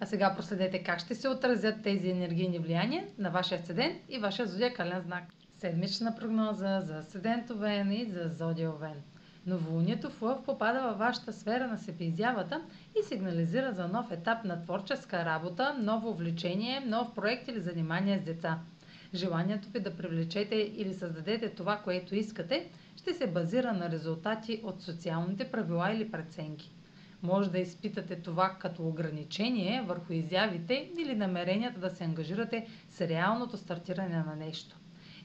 А сега проследете как ще се отразят тези енергийни влияния на вашия асцендент и вашия зодиакален знак. Седмична прогноза за асцендент Овен и за зодия Овен. Новолунието в Лъв попада във вашата сфера на себеизявата и сигнализира за нов етап на творческа работа, ново увлечение, нов проект или занимание с деца. Желанието ви да привлечете или създадете това, което искате, ще се базира на резултати от социалните правила или преценки. Може да изпитате това като ограничение върху изявите или намеренията да се ангажирате с реалното стартиране на нещо.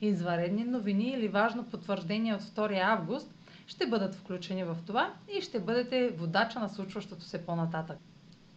Изваредни новини или важно потвърждение от 2 август ще бъдат включени в това и ще бъдете водача на случващото се по-нататък.